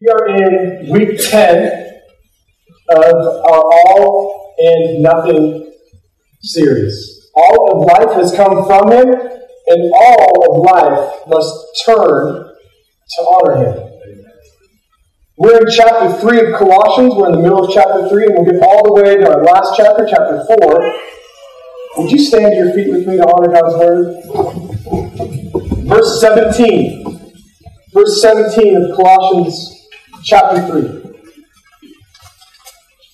We are in week 10 of our All and Nothing series. All of life has come from Him, and all of life must turn to honor Him. We're in chapter 3 of Colossians. We're in the middle of chapter 3, and we'll get all the way to our last chapter, chapter 4. Would you stand to your feet with me to honor God's word? Verse 17. Verse 17 of Colossians chapter 3.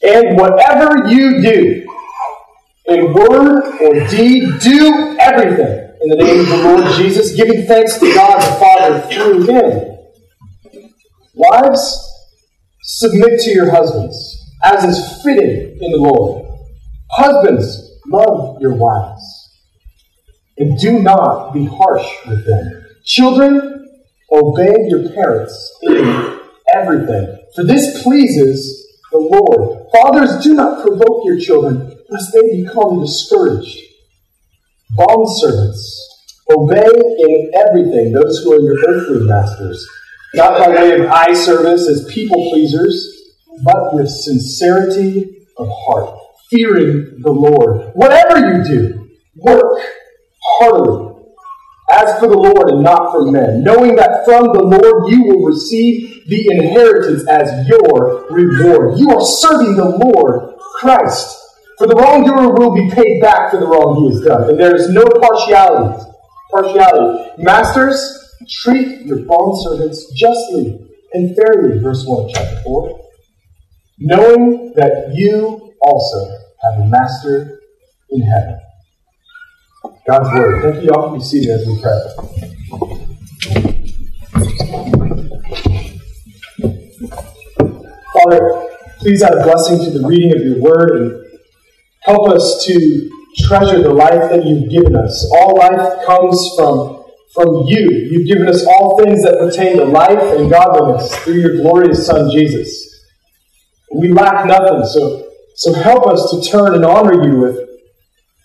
And whatever you do, in word or deed, do everything in the name of the Lord Jesus, giving thanks to God the Father through him. Wives, submit to your husbands, as is fitting in the Lord. Husbands, love your wives, and do not be harsh with them. Children, obey your parents in everything. For this pleases the Lord. Fathers, do not provoke your children, lest they become discouraged. Bondservants, obey in everything those who are your earthly masters, not by way of eye service as people pleasers, but with sincerity of heart, fearing the Lord. Whatever you do, work heartily as for the Lord and not for men, knowing that from the Lord you will receive the inheritance as your reward. You are serving the Lord Christ. For the wrongdoer will be paid back for the wrong he has done. And there is no partiality. Partiality. Masters, treat your bondservants justly and fairly. Verse 1, chapter 4. Knowing that you also have a master in heaven. God's Word. Thank you all for be seated as we pray. Father, please add a blessing to the reading of your Word and help us to treasure the life that you've given us. All life comes from, from you. You've given us all things that pertain to life and godliness through your glorious Son, Jesus. We lack nothing, so, so help us to turn and honor you with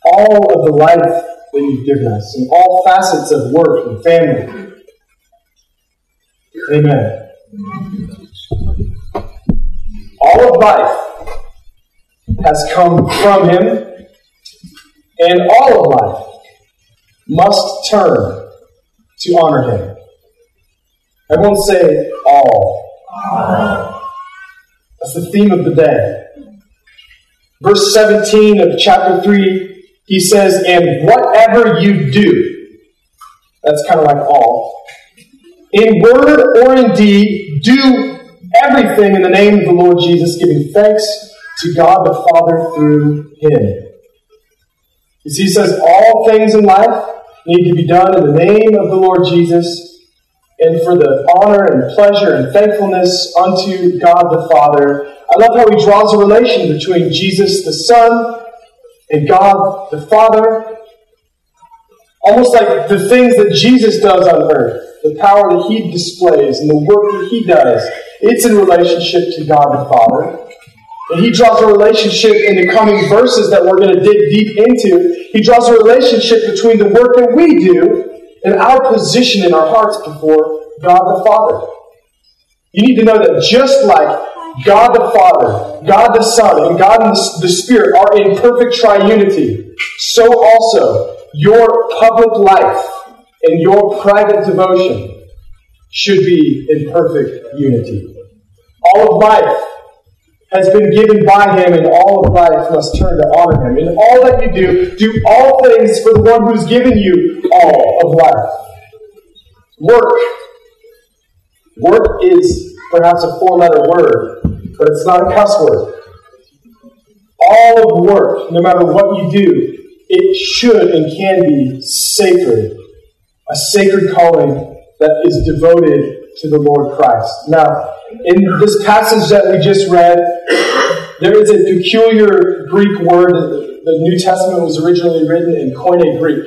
all of the life that you've given us in all facets of work and family. Amen. All of life has come from Him, and all of life must turn to honor Him. Everyone say all. That's the theme of the day. Verse 17 of chapter 3 he says, and whatever you do, that's kind of like all, in word or in deed, do everything in the name of the Lord Jesus, giving thanks to God the Father through him. See, he says all things in life need to be done in the name of the Lord Jesus and for the honor and pleasure and thankfulness unto God the Father. I love how he draws a relation between Jesus the Son and God the Father, almost like the things that Jesus does on earth, the power that he displays and the work that he does, it's in relationship to God the Father. And he draws a relationship in the coming verses that we're going to dig deep into. He draws a relationship between the work that we do and our position in our hearts before God the Father. You need to know that just like God the Father, God the Son, and God the Spirit are in perfect triunity, so also your public life and your private devotion should be in perfect unity. All of life has been given by Him, and all of life must turn to honor Him. In all that you do, do all things for the one who's given you all of life. Work. Work is perhaps a four letter word but it's not a cuss word. All of work, no matter what you do, it should and can be sacred. A sacred calling that is devoted to the Lord Christ. Now, in this passage that we just read, there is a peculiar Greek word. The New Testament was originally written in Koine Greek.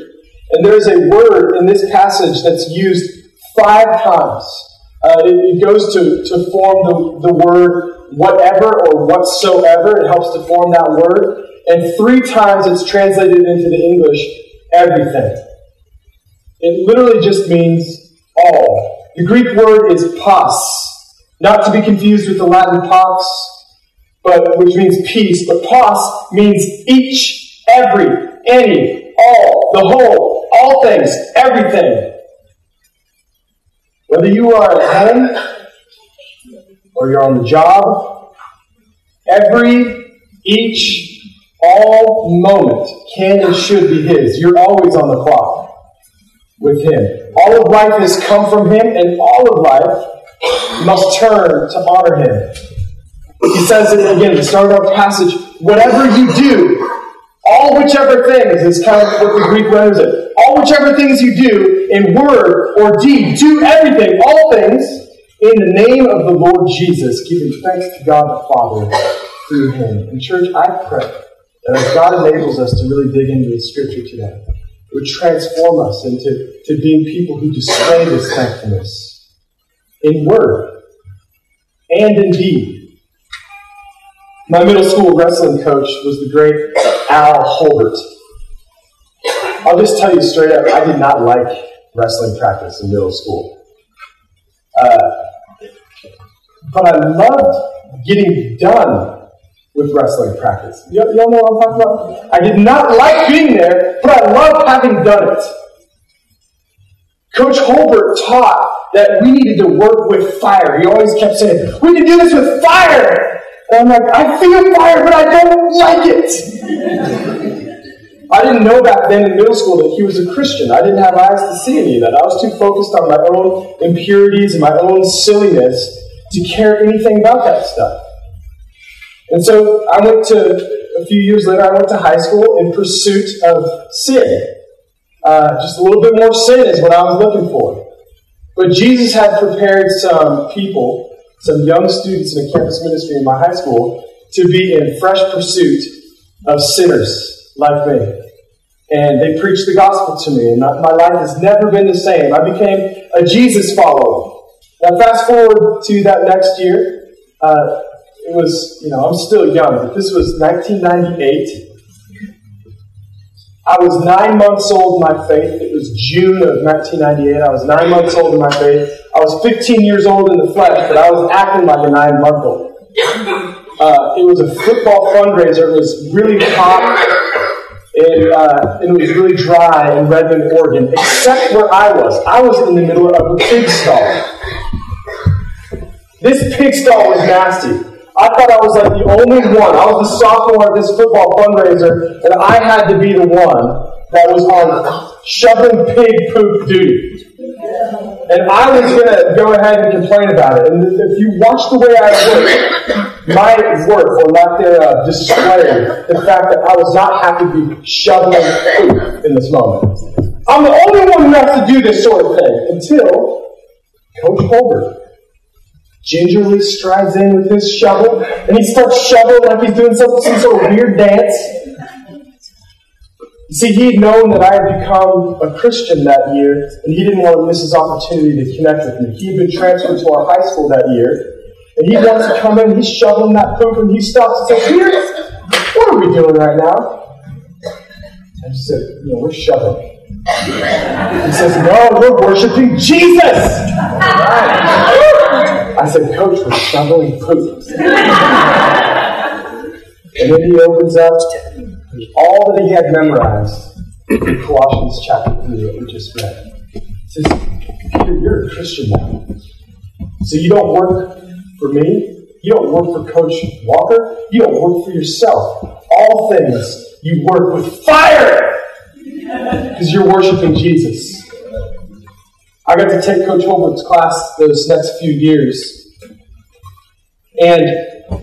And there is a word in this passage that's used five times. Uh, it, it, goes to, to form the, the word whatever or whatsoever. It helps to form that word. And three times it's translated into the English everything. It literally just means all. The Greek word is pas. Not to be confused with the Latin pax, but which means peace, but pos means each, every, any, all, the whole, all things, everything. Whether you are at home or you're on the job, every, each, all moment can and should be His. You're always on the clock with Him. All of life has come from Him, and all of life must turn to honor Him. He says it again the start of our passage whatever you do, all whichever things, is kind of what the Greek renders it, all whichever things you do in word or deed, do everything, all things, in the name of the Lord Jesus, giving thanks to God the Father through him. And church, I pray that as God enables us to really dig into the scripture today, it would transform us into to being people who display this thankfulness in word and in deed. My middle school wrestling coach was the great Al Holbert. I'll just tell you straight up, I did not like wrestling practice in middle school. Uh, but I loved getting done with wrestling practice. You, all know what I'm talking about? I did not like being there, but I loved having done it. Coach Holbert taught that we needed to work with fire. He always kept saying, we can do this with fire. And I'm like, I feel fire, but I don't like it. I didn't know back then in middle school that he was a Christian. I didn't have eyes to see any of that. I was too focused on my own impurities and my own silliness to care anything about that stuff. And so I went to, a few years later, I went to high school in pursuit of sin. Uh, just a little bit more sin is what I was looking for. But Jesus had prepared some people, some young students in a campus ministry in my high school, to be in fresh pursuit of sinners like me. And they preached the gospel to me, and my life has never been the same. I became a Jesus follower. Now, fast forward to that next year. Uh, it was, you know, I'm still young, but this was 1998. I was nine months old in my faith. It was June of 1998. I was nine months old in my faith. I was 15 years old in the flesh, but I was acting like a nine month old. Uh, it was a football fundraiser. It was really hot. And, uh, it was really dry in Redmond, Oregon, except where I was. I was in the middle of a pig stall. This pig stall was nasty. I thought I was like the only one. I was the sophomore at this football fundraiser, and I had to be the one that was on shoving pig poop duty. And I was going to go ahead and complain about it. And if you watch the way I work, my work or lack thereof uh, displayed the fact that I was not happy to be shoveling poop in this moment. I'm the only one who has to do this sort of thing until Coach Holbert gingerly strides in with his shovel, and he starts shoveling like he's doing some, some sort of weird dance. You See, he had known that I had become a Christian that year, and he didn't want to miss his opportunity to connect with me. He had been transferred to our high school that year, and he wants to come in, he's shoveling that poop, and he stops and says, Here, what are we doing right now? I just said, You know, we're shoveling. He says, No, we're worshiping Jesus. I said, Coach, we're shoveling poop. and then he opens up all that he had memorized in Colossians chapter 3 that we just read. He says, Peter, you're a Christian now. So you don't work for me. You don't work for Coach Walker. You don't work for yourself. All things you work with fire because you're worshiping Jesus. I got to take Coach Holbert's class those next few years. And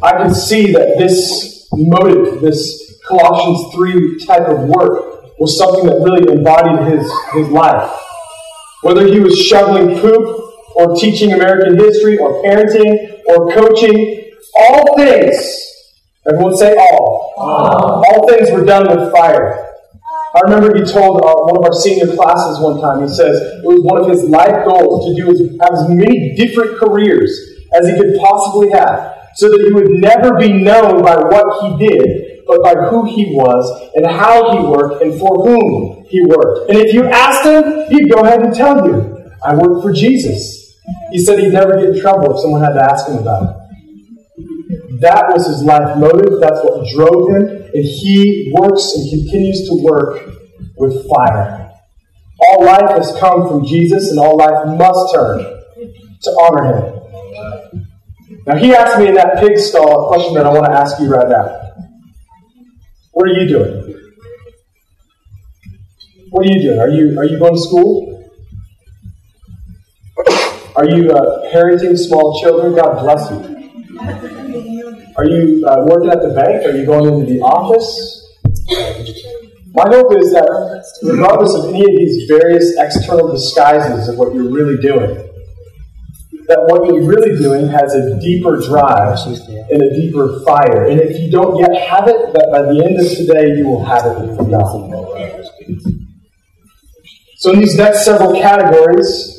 I could see that this motive, this Colossians 3 type of work, was something that really embodied his, his life. Whether he was shoveling poop, or teaching American history, or parenting, or coaching, all things, everyone say all, all, all things were done with fire. I remember he told uh, one of our senior classes one time, he says it was one of his life goals to do have as many different careers as he could possibly have, so that he would never be known by what he did, but by who he was and how he worked and for whom he worked. And if you asked him, he'd go ahead and tell you, I work for Jesus. He said he'd never get in trouble if someone had to ask him about it. That was his life motive. That's what drove him. And he works and continues to work with fire. All life has come from Jesus, and all life must turn to honor him. Now, he asked me in that pig stall a question that I want to ask you right now. What are you doing? What are you doing? Are you, are you going to school? Are you uh, parenting small children? God bless you. Are you uh, working at the bank? Are you going into the office? My hope is that, regardless of any of these various external disguises of what you're really doing, that what you're really doing has a deeper drive and a deeper fire. And if you don't yet have it, that by the end of today you will have it from God. So in these next several categories,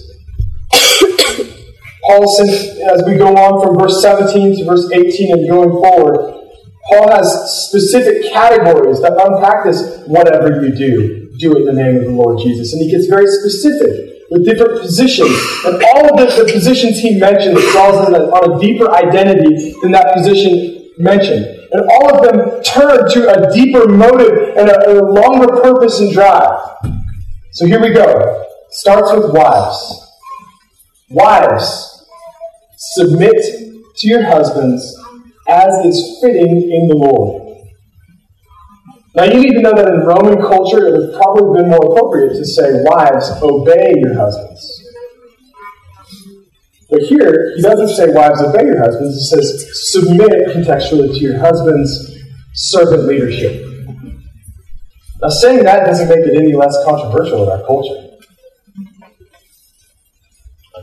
Paul says, as we go on from verse 17 to verse 18 and going forward, Paul has specific categories that unpack this whatever you do, do it in the name of the Lord Jesus. And he gets very specific with different positions. And all of the, the positions he mentions draws in on a deeper identity than that position mentioned. And all of them turn to a deeper motive and a, a longer purpose and drive. So here we go. Starts with wives. Wives, submit to your husbands as is fitting in the Lord. Now, you need to know that in Roman culture, it would probably have been more appropriate to say, Wives, obey your husbands. But here, he doesn't say, Wives, obey your husbands. He says, Submit contextually to your husband's servant leadership. Now, saying that doesn't make it any less controversial in our culture.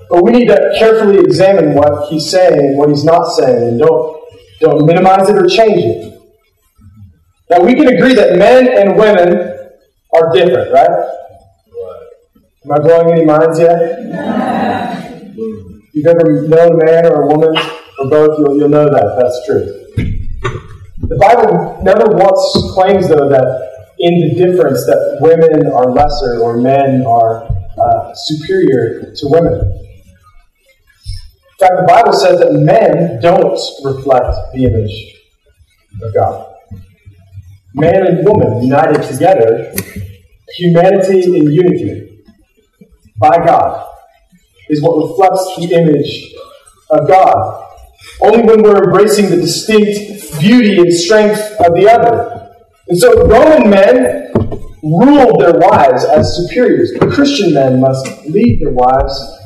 But we need to carefully examine what he's saying and what he's not saying, and don't, don't minimize it or change it. Now, we can agree that men and women are different, right? Am I blowing any minds yet? You've ever known a man or a woman, or both, you'll, you'll know that. That's true. The Bible never once claims, though, that in the difference that women are lesser or men are uh, superior to women. In fact, the Bible says that men don't reflect the image of God. Man and woman united together, humanity in unity by God, is what reflects the image of God. Only when we're embracing the distinct beauty and strength of the other and so Roman men ruled their wives as superiors, Christian men must lead their wives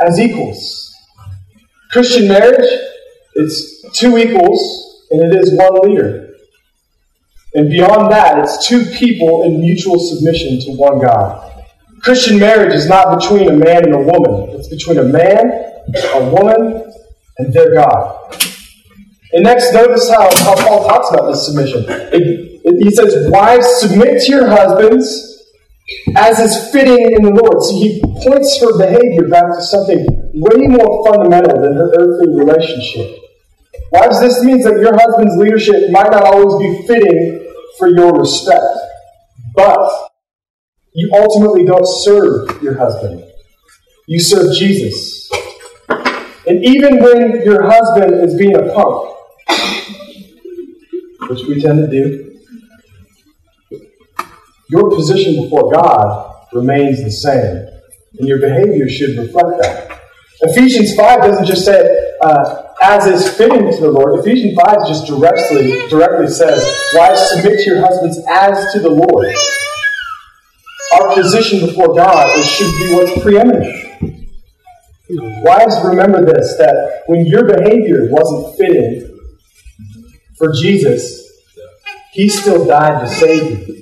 as equals. Christian marriage, it's two equals, and it is one leader. And beyond that, it's two people in mutual submission to one God. Christian marriage is not between a man and a woman, it's between a man, a woman, and their God. And next, notice how, how Paul talks about this submission. It, it, he says, Wives, submit to your husbands as is fitting in the Lord. So he points her behavior back to something way more fundamental than her earthly relationship. Wives, this means that your husband's leadership might not always be fitting for your respect, but you ultimately don't serve your husband. You serve Jesus. And even when your husband is being a punk, which we tend to do, your position before God remains the same, and your behavior should reflect that. Ephesians 5 doesn't just say, uh, as is fitting to the Lord. Ephesians 5 just directly, directly says, Wives, submit to your husbands as to the Lord. Our position before God should be what's preeminent. Wives, remember this that when your behavior wasn't fitting for Jesus, He still died to save you.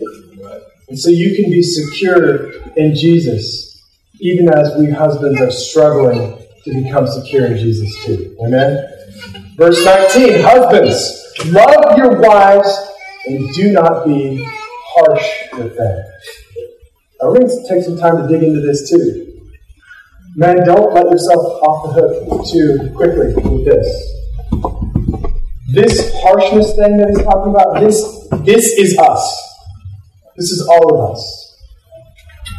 And so you can be secure in Jesus, even as we husbands are struggling to become secure in Jesus too. Amen? Verse 19 Husbands, love your wives and do not be harsh with them. Now, we're going to take some time to dig into this too. Man, don't let yourself off the hook too quickly with this. This harshness thing that he's talking about, this, this is us. This is all of us.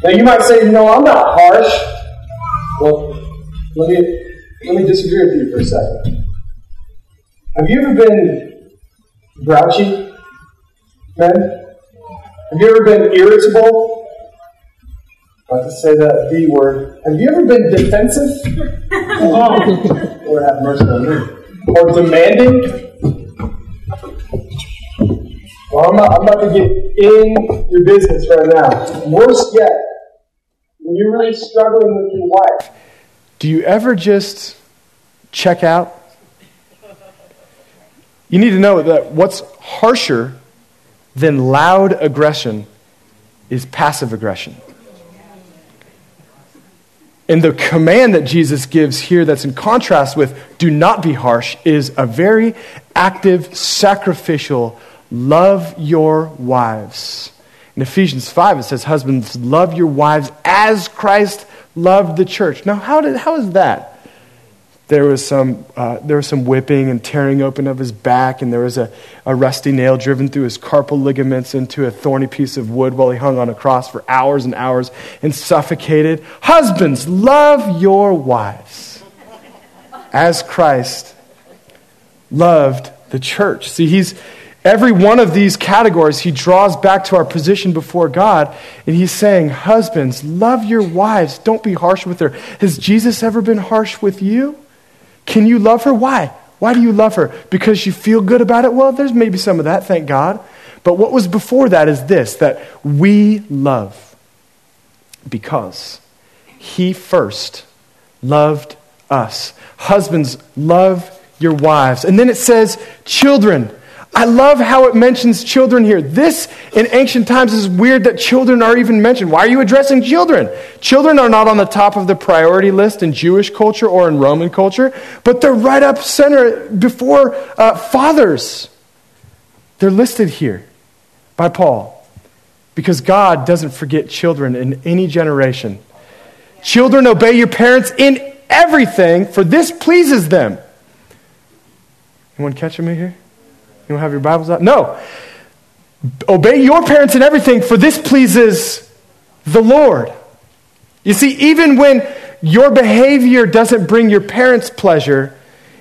Now you might say, no, I'm not harsh. Let me, let me disagree with you for a second. Have you ever been grouchy, men? Have you ever been irritable? About to say that B word. Have you ever been defensive? oh, Lord have mercy on me. Or demanding? Well, I'm, not, I'm about to get in your business right now. Worse yet, when you're really struggling with your wife, do you ever just check out? You need to know that what's harsher than loud aggression is passive aggression. And the command that Jesus gives here, that's in contrast with do not be harsh, is a very active, sacrificial love your wives. In Ephesians 5, it says, Husbands, love your wives as Christ loved the church. Now, how, did, how is that? There was, some, uh, there was some whipping and tearing open of his back, and there was a, a rusty nail driven through his carpal ligaments into a thorny piece of wood while he hung on a cross for hours and hours and suffocated. Husbands, love your wives as Christ loved the church. See, he's, Every one of these categories, he draws back to our position before God, and he's saying, Husbands, love your wives. Don't be harsh with her. Has Jesus ever been harsh with you? Can you love her? Why? Why do you love her? Because you feel good about it? Well, there's maybe some of that, thank God. But what was before that is this that we love because he first loved us. Husbands, love your wives. And then it says, Children, I love how it mentions children here. This, in ancient times, is weird that children are even mentioned. Why are you addressing children? Children are not on the top of the priority list in Jewish culture or in Roman culture, but they're right up center before uh, fathers. They're listed here by Paul because God doesn't forget children in any generation. Children, obey your parents in everything, for this pleases them. Anyone catching me here? You don't have your Bibles out? No. Obey your parents in everything, for this pleases the Lord. You see, even when your behavior doesn't bring your parents pleasure,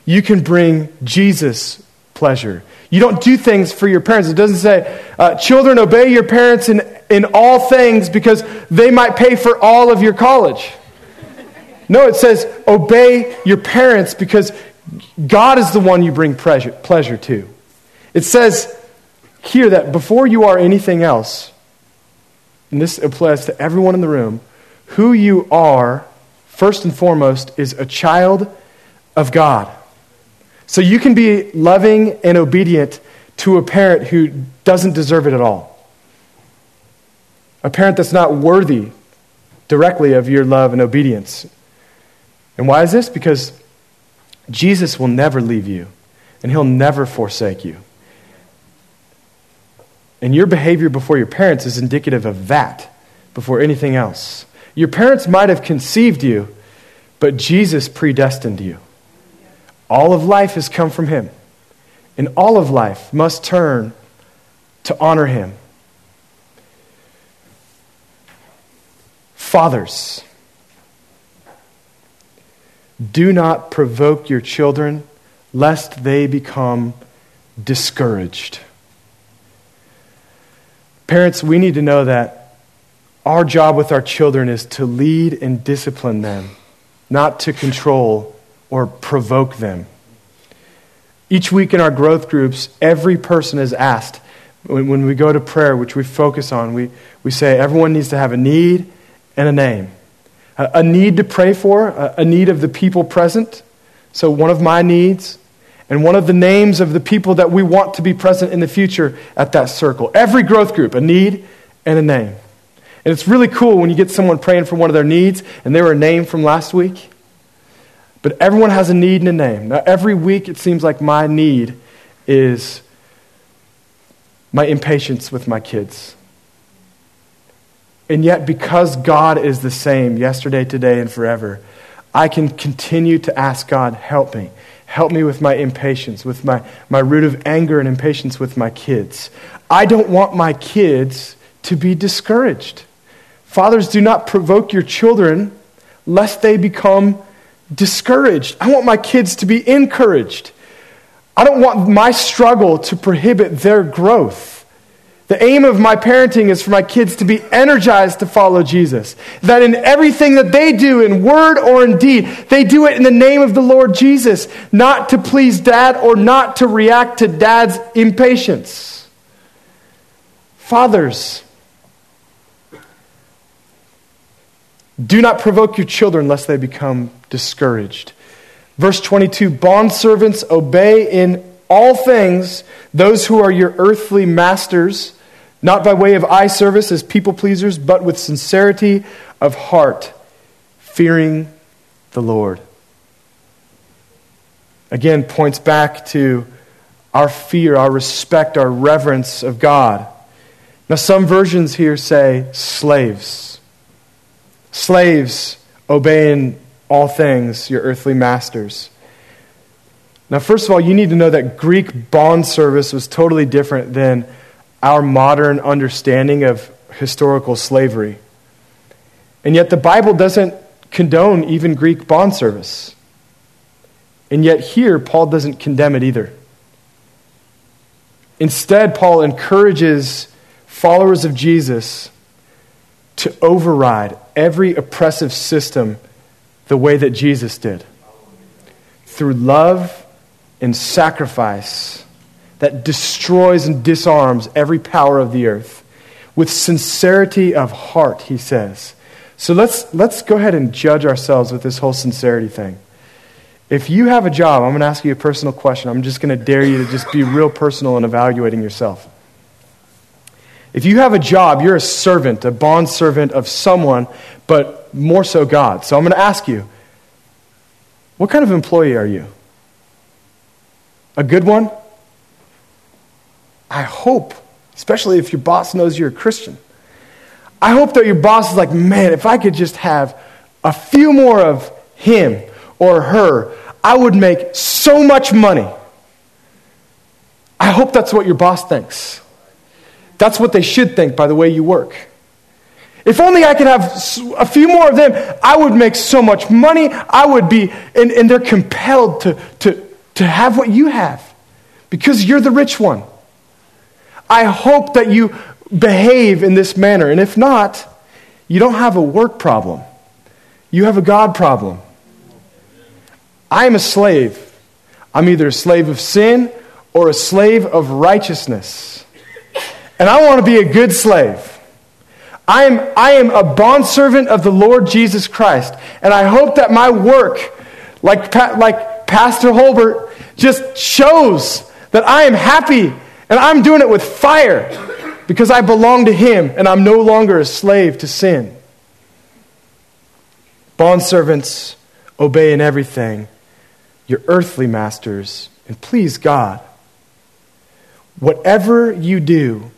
you can bring Jesus pleasure. You don't do things for your parents. It doesn't say, uh, children, obey your parents in, in all things because they might pay for all of your college. No, it says, obey your parents because God is the one you bring pleasure, pleasure to. It says here that before you are anything else, and this applies to everyone in the room, who you are, first and foremost, is a child of God. So you can be loving and obedient to a parent who doesn't deserve it at all. A parent that's not worthy directly of your love and obedience. And why is this? Because Jesus will never leave you, and he'll never forsake you. And your behavior before your parents is indicative of that before anything else. Your parents might have conceived you, but Jesus predestined you. All of life has come from Him. And all of life must turn to honor Him. Fathers, do not provoke your children lest they become discouraged. Parents, we need to know that our job with our children is to lead and discipline them, not to control or provoke them. Each week in our growth groups, every person is asked, when, we go to prayer, which we focus on, we, we say everyone needs to have a need and a name. A, a need to pray for, a, a need of the people present. So, one of my needs and one of the names of the people that we want to be present in the future at that circle. Every growth group, a need and a name. And it's really cool when you get someone praying for one of their needs and they were a name from last week. But everyone has a need and a name. Now, every week it seems like my need is my impatience with my kids. And yet, because God is the same yesterday, today, and forever, I can continue to ask God, help me. Help me with my impatience, with my, my root of anger and impatience with my kids. I don't want my kids to be discouraged. Fathers, do not provoke your children lest they become discouraged. I want my kids to be encouraged. I don't want my struggle to prohibit their growth. The aim of my parenting is for my kids to be energized to follow Jesus. That in everything that they do, in word or in deed, they do it in the name of the Lord Jesus, not to please dad or not to react to dad's impatience. Fathers, do not provoke your children lest they become discouraged. Verse 22 Bondservants, obey in all things those who are your earthly masters not by way of eye service as people pleasers, but with sincerity of heart, fearing the Lord. Again, points back to our fear, our respect, our reverence of God. Now, some versions here say slaves. Slaves, obeying all things, your earthly masters. Now, first of all, you need to know that Greek bond service was totally different than our modern understanding of historical slavery. And yet the Bible doesn't condone even Greek bond service. And yet here, Paul doesn't condemn it either. Instead, Paul encourages followers of Jesus to override every oppressive system the way that Jesus did through love and sacrifice that destroys and disarms every power of the earth with sincerity of heart, he says. So let's, let's go ahead and judge ourselves with this whole sincerity thing. If you have a job, I'm going to ask you a personal question. I'm just going to dare you to just be real personal in evaluating yourself. If you have a job, you're a servant, a bond servant of someone, but more so God. So I'm going to ask you, what kind of employee are you? A good one? I hope, especially if your boss knows you're a Christian, I hope that your boss is like, man, if I could just have a few more of him or her, I would make so much money. I hope that's what your boss thinks. That's what they should think by the way you work. If only I could have a few more of them, I would make so much money. I would be, and, and they're compelled to, to, to have what you have because you're the rich one. I hope that you behave in this manner. And if not, you don't have a work problem, you have a God problem. I am a slave. I'm either a slave of sin or a slave of righteousness. And I want to be a good slave. I am, I am a bondservant of the Lord Jesus Christ. And I hope that my work, like, like Pastor Holbert, just shows that I am happy and I'm doing it with fire because I belong to Him and I'm no longer a slave to sin. Bondservants, obey in everything your earthly masters and please God. Whatever you do,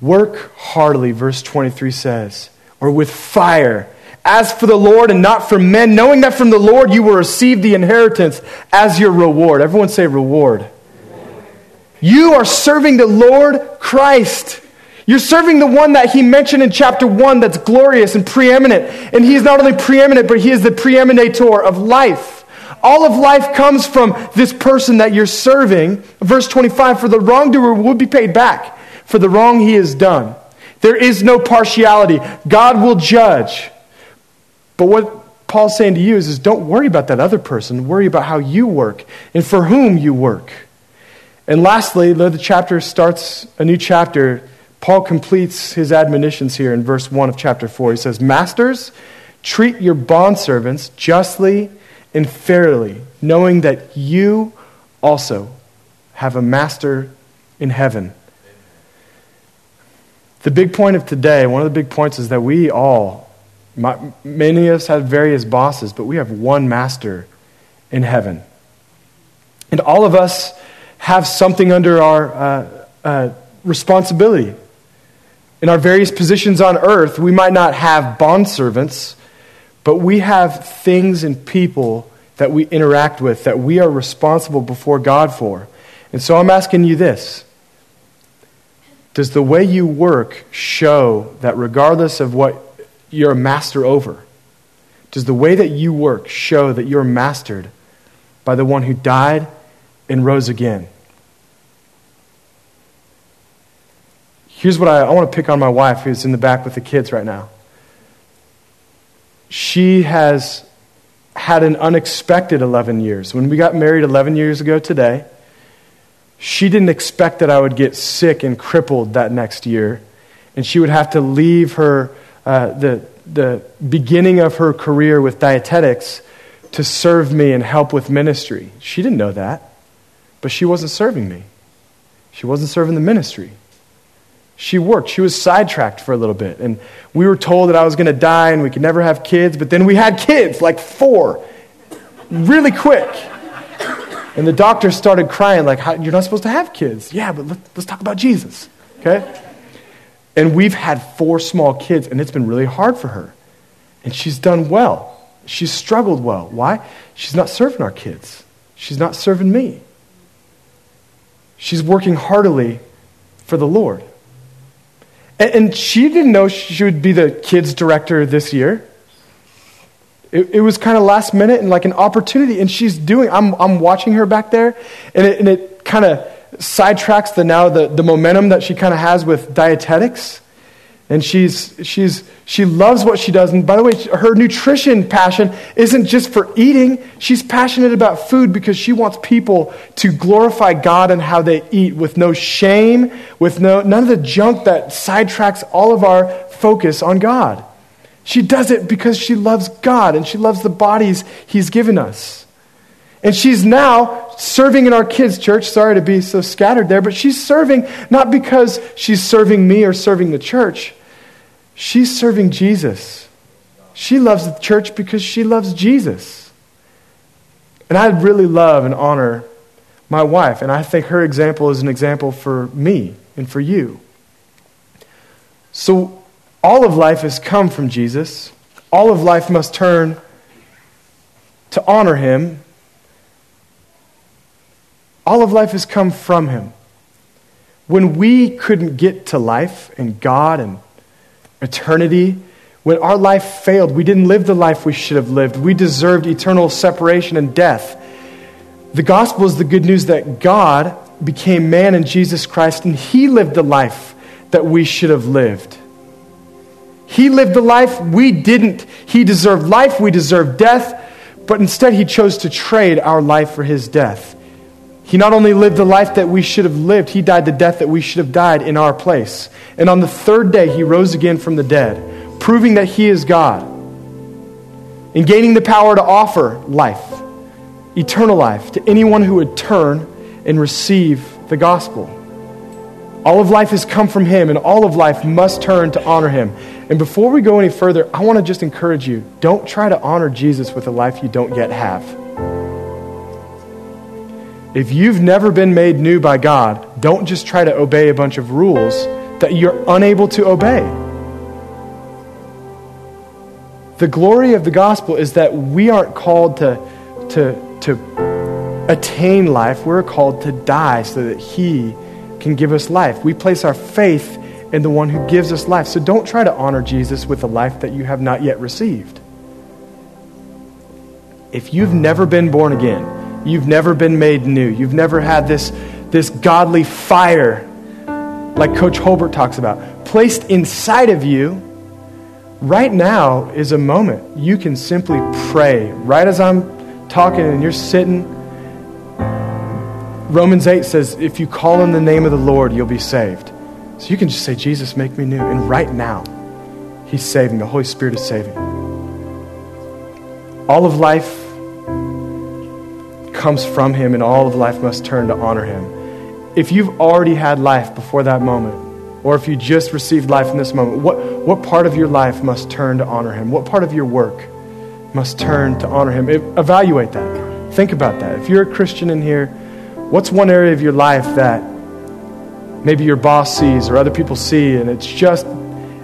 work heartily, verse 23 says, or with fire, as for the Lord and not for men, knowing that from the Lord you will receive the inheritance as your reward. Everyone say reward. You are serving the Lord Christ. You're serving the one that he mentioned in chapter 1 that's glorious and preeminent. And he is not only preeminent, but he is the preeminator of life. All of life comes from this person that you're serving. Verse 25 For the wrongdoer will be paid back for the wrong he has done. There is no partiality. God will judge. But what Paul's saying to you is, is don't worry about that other person. Worry about how you work and for whom you work. And lastly, though the chapter starts a new chapter, Paul completes his admonitions here in verse 1 of chapter 4. He says, Masters, treat your bondservants justly and fairly, knowing that you also have a master in heaven. The big point of today, one of the big points is that we all, many of us have various bosses, but we have one master in heaven. And all of us have something under our uh, uh, responsibility. In our various positions on earth, we might not have bondservants, but we have things and people that we interact with that we are responsible before God for. And so I'm asking you this Does the way you work show that regardless of what you're a master over, Does the way that you work show that you're mastered by the one who died and rose again? Here's what I, I want to pick on my wife, who's in the back with the kids right now. She has had an unexpected 11 years. When we got married 11 years ago today, she didn't expect that I would get sick and crippled that next year, and she would have to leave her, uh, the, the beginning of her career with dietetics to serve me and help with ministry. She didn't know that, but she wasn't serving me. She wasn't serving the ministry. She worked. She was sidetracked for a little bit. And we were told that I was going to die and we could never have kids, but then we had kids, like four, really quick. And the doctor started crying, like, You're not supposed to have kids. Yeah, but let, let's talk about Jesus, okay? And we've had four small kids, and it's been really hard for her. And she's done well. She's struggled well. Why? She's not serving our kids, she's not serving me. She's working heartily for the Lord. And, and she didn't know she would be the kids' director this year. It, it was kind of last minute and like an opportunity, and she's doing. I'm, I'm watching her back there, and it, and it kind of sidetracks the now the, the momentum that she kind of has with dietetics. And she's, she's, she loves what she does. And by the way, her nutrition passion isn't just for eating. She's passionate about food because she wants people to glorify God and how they eat with no shame, with no, none of the junk that sidetracks all of our focus on God. She does it because she loves God and she loves the bodies He's given us. And she's now serving in our kids' church. Sorry to be so scattered there, but she's serving not because she's serving me or serving the church. She's serving Jesus. She loves the church because she loves Jesus. And I really love and honor my wife, and I think her example is an example for me and for you. So, all of life has come from Jesus. All of life must turn to honor him. All of life has come from him. When we couldn't get to life and God and eternity, when our life failed, we didn't live the life we should have lived, we deserved eternal separation and death. The gospel is the good news that God became man in Jesus Christ and he lived the life that we should have lived. He lived the life we didn't. He deserved life, we deserved death, but instead he chose to trade our life for his death. He not only lived the life that we should have lived, he died the death that we should have died in our place. And on the third day, he rose again from the dead, proving that he is God and gaining the power to offer life, eternal life, to anyone who would turn and receive the gospel. All of life has come from him, and all of life must turn to honor him. And before we go any further, I want to just encourage you don't try to honor Jesus with a life you don't yet have. If you've never been made new by God, don't just try to obey a bunch of rules that you're unable to obey. The glory of the gospel is that we aren't called to, to, to attain life, we're called to die so that He can give us life. We place our faith in the one who gives us life. So don't try to honor Jesus with a life that you have not yet received. If you've never been born again, You've never been made new. You've never had this, this godly fire, like Coach Holbert talks about, placed inside of you. Right now is a moment you can simply pray. Right as I'm talking and you're sitting, Romans 8 says, if you call in the name of the Lord, you'll be saved. So you can just say, Jesus, make me new. And right now, He's saving. The Holy Spirit is saving. All of life comes from him, and all of life must turn to honor him. If you've already had life before that moment, or if you just received life in this moment, what, what part of your life must turn to honor him? What part of your work must turn to honor him? Evaluate that. Think about that. If you're a Christian in here, what's one area of your life that maybe your boss sees or other people see, and it's just,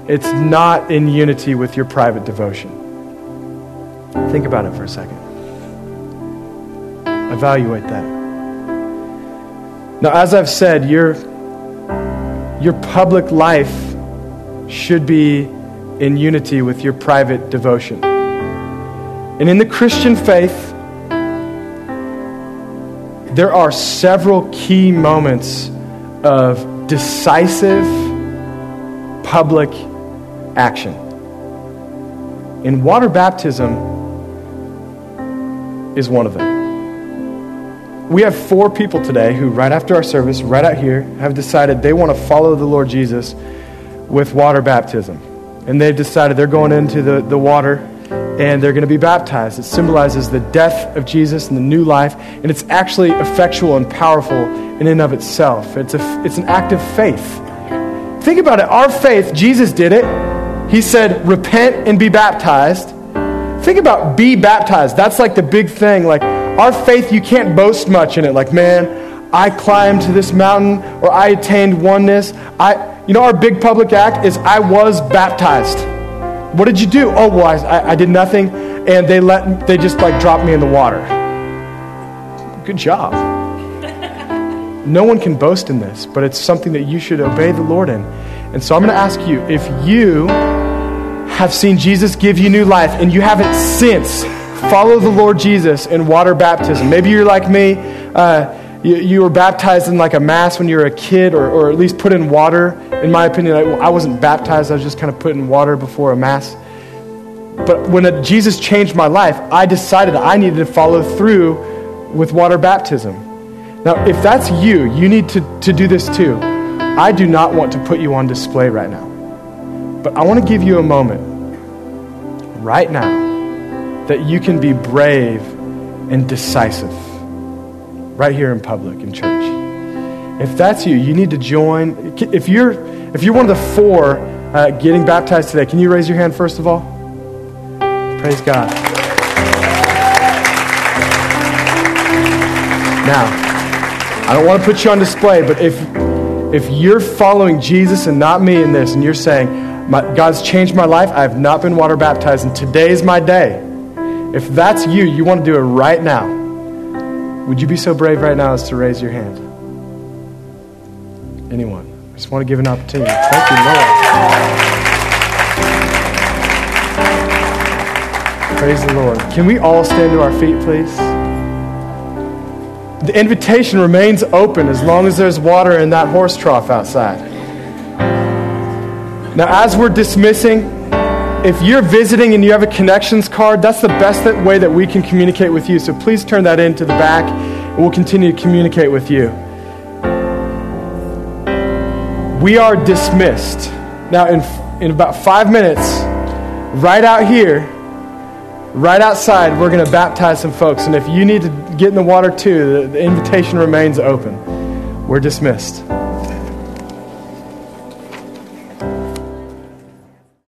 it's not in unity with your private devotion? Think about it for a second. Evaluate that. Now, as I've said, your, your public life should be in unity with your private devotion. And in the Christian faith, there are several key moments of decisive public action. And water baptism is one of them. We have four people today who, right after our service, right out here, have decided they want to follow the Lord Jesus with water baptism. And they've decided they're going into the, the water and they're going to be baptized. It symbolizes the death of Jesus and the new life, and it's actually effectual and powerful in and of itself. It's, a, it's an act of faith. Think about it. Our faith, Jesus did it. He said, repent and be baptized. Think about be baptized. That's like the big thing. Like our faith, you can't boast much in it. Like, man, I climbed to this mountain or I attained oneness. I, you know, our big public act is I was baptized. What did you do? Oh, well, I, I did nothing, and they let they just like dropped me in the water. Good job. No one can boast in this, but it's something that you should obey the Lord in. And so I'm going to ask you if you have seen Jesus give you new life and you haven't since follow the Lord Jesus in water baptism. Maybe you're like me. Uh, you, you, were baptized in like a mass when you were a kid, or, or at least put in water. In my opinion, I, wasn't baptized, I was just kind of put in water before a mass. But when a, Jesus changed my life, I decided I needed to follow through with water baptism. Now, if that's you, you need to, to do this too. I do not want to put you on display right now. But I want to give you a moment right now that you can be brave and decisive right here in public in church. If that's you, you need to join. If you're, if you're one of the four uh, getting baptized today, can you raise your hand first of all? Praise God. Now, I don't want to put you on display, but if if you're following Jesus and not me in this, and you're saying, God's changed my life, I have not been water baptized, and today is my day. If that's you, you want to do it right now. Would you be so brave right now as to raise your hand? Anyone? I just want to give an opportunity. Thank you, Lord. Praise the Lord. Can we all stand to our feet, please? The invitation remains open as long as there's water in that horse trough outside. Now, as we're dismissing, if you're visiting and you have a connections card, that's the best way that we can communicate with you. So please turn that in to the back, and we'll continue to communicate with you. We are dismissed. Now, in, in about five minutes, right out here, right outside, we're going to baptize some folks. And if you need to get in the water too, the, the invitation remains open. We're dismissed.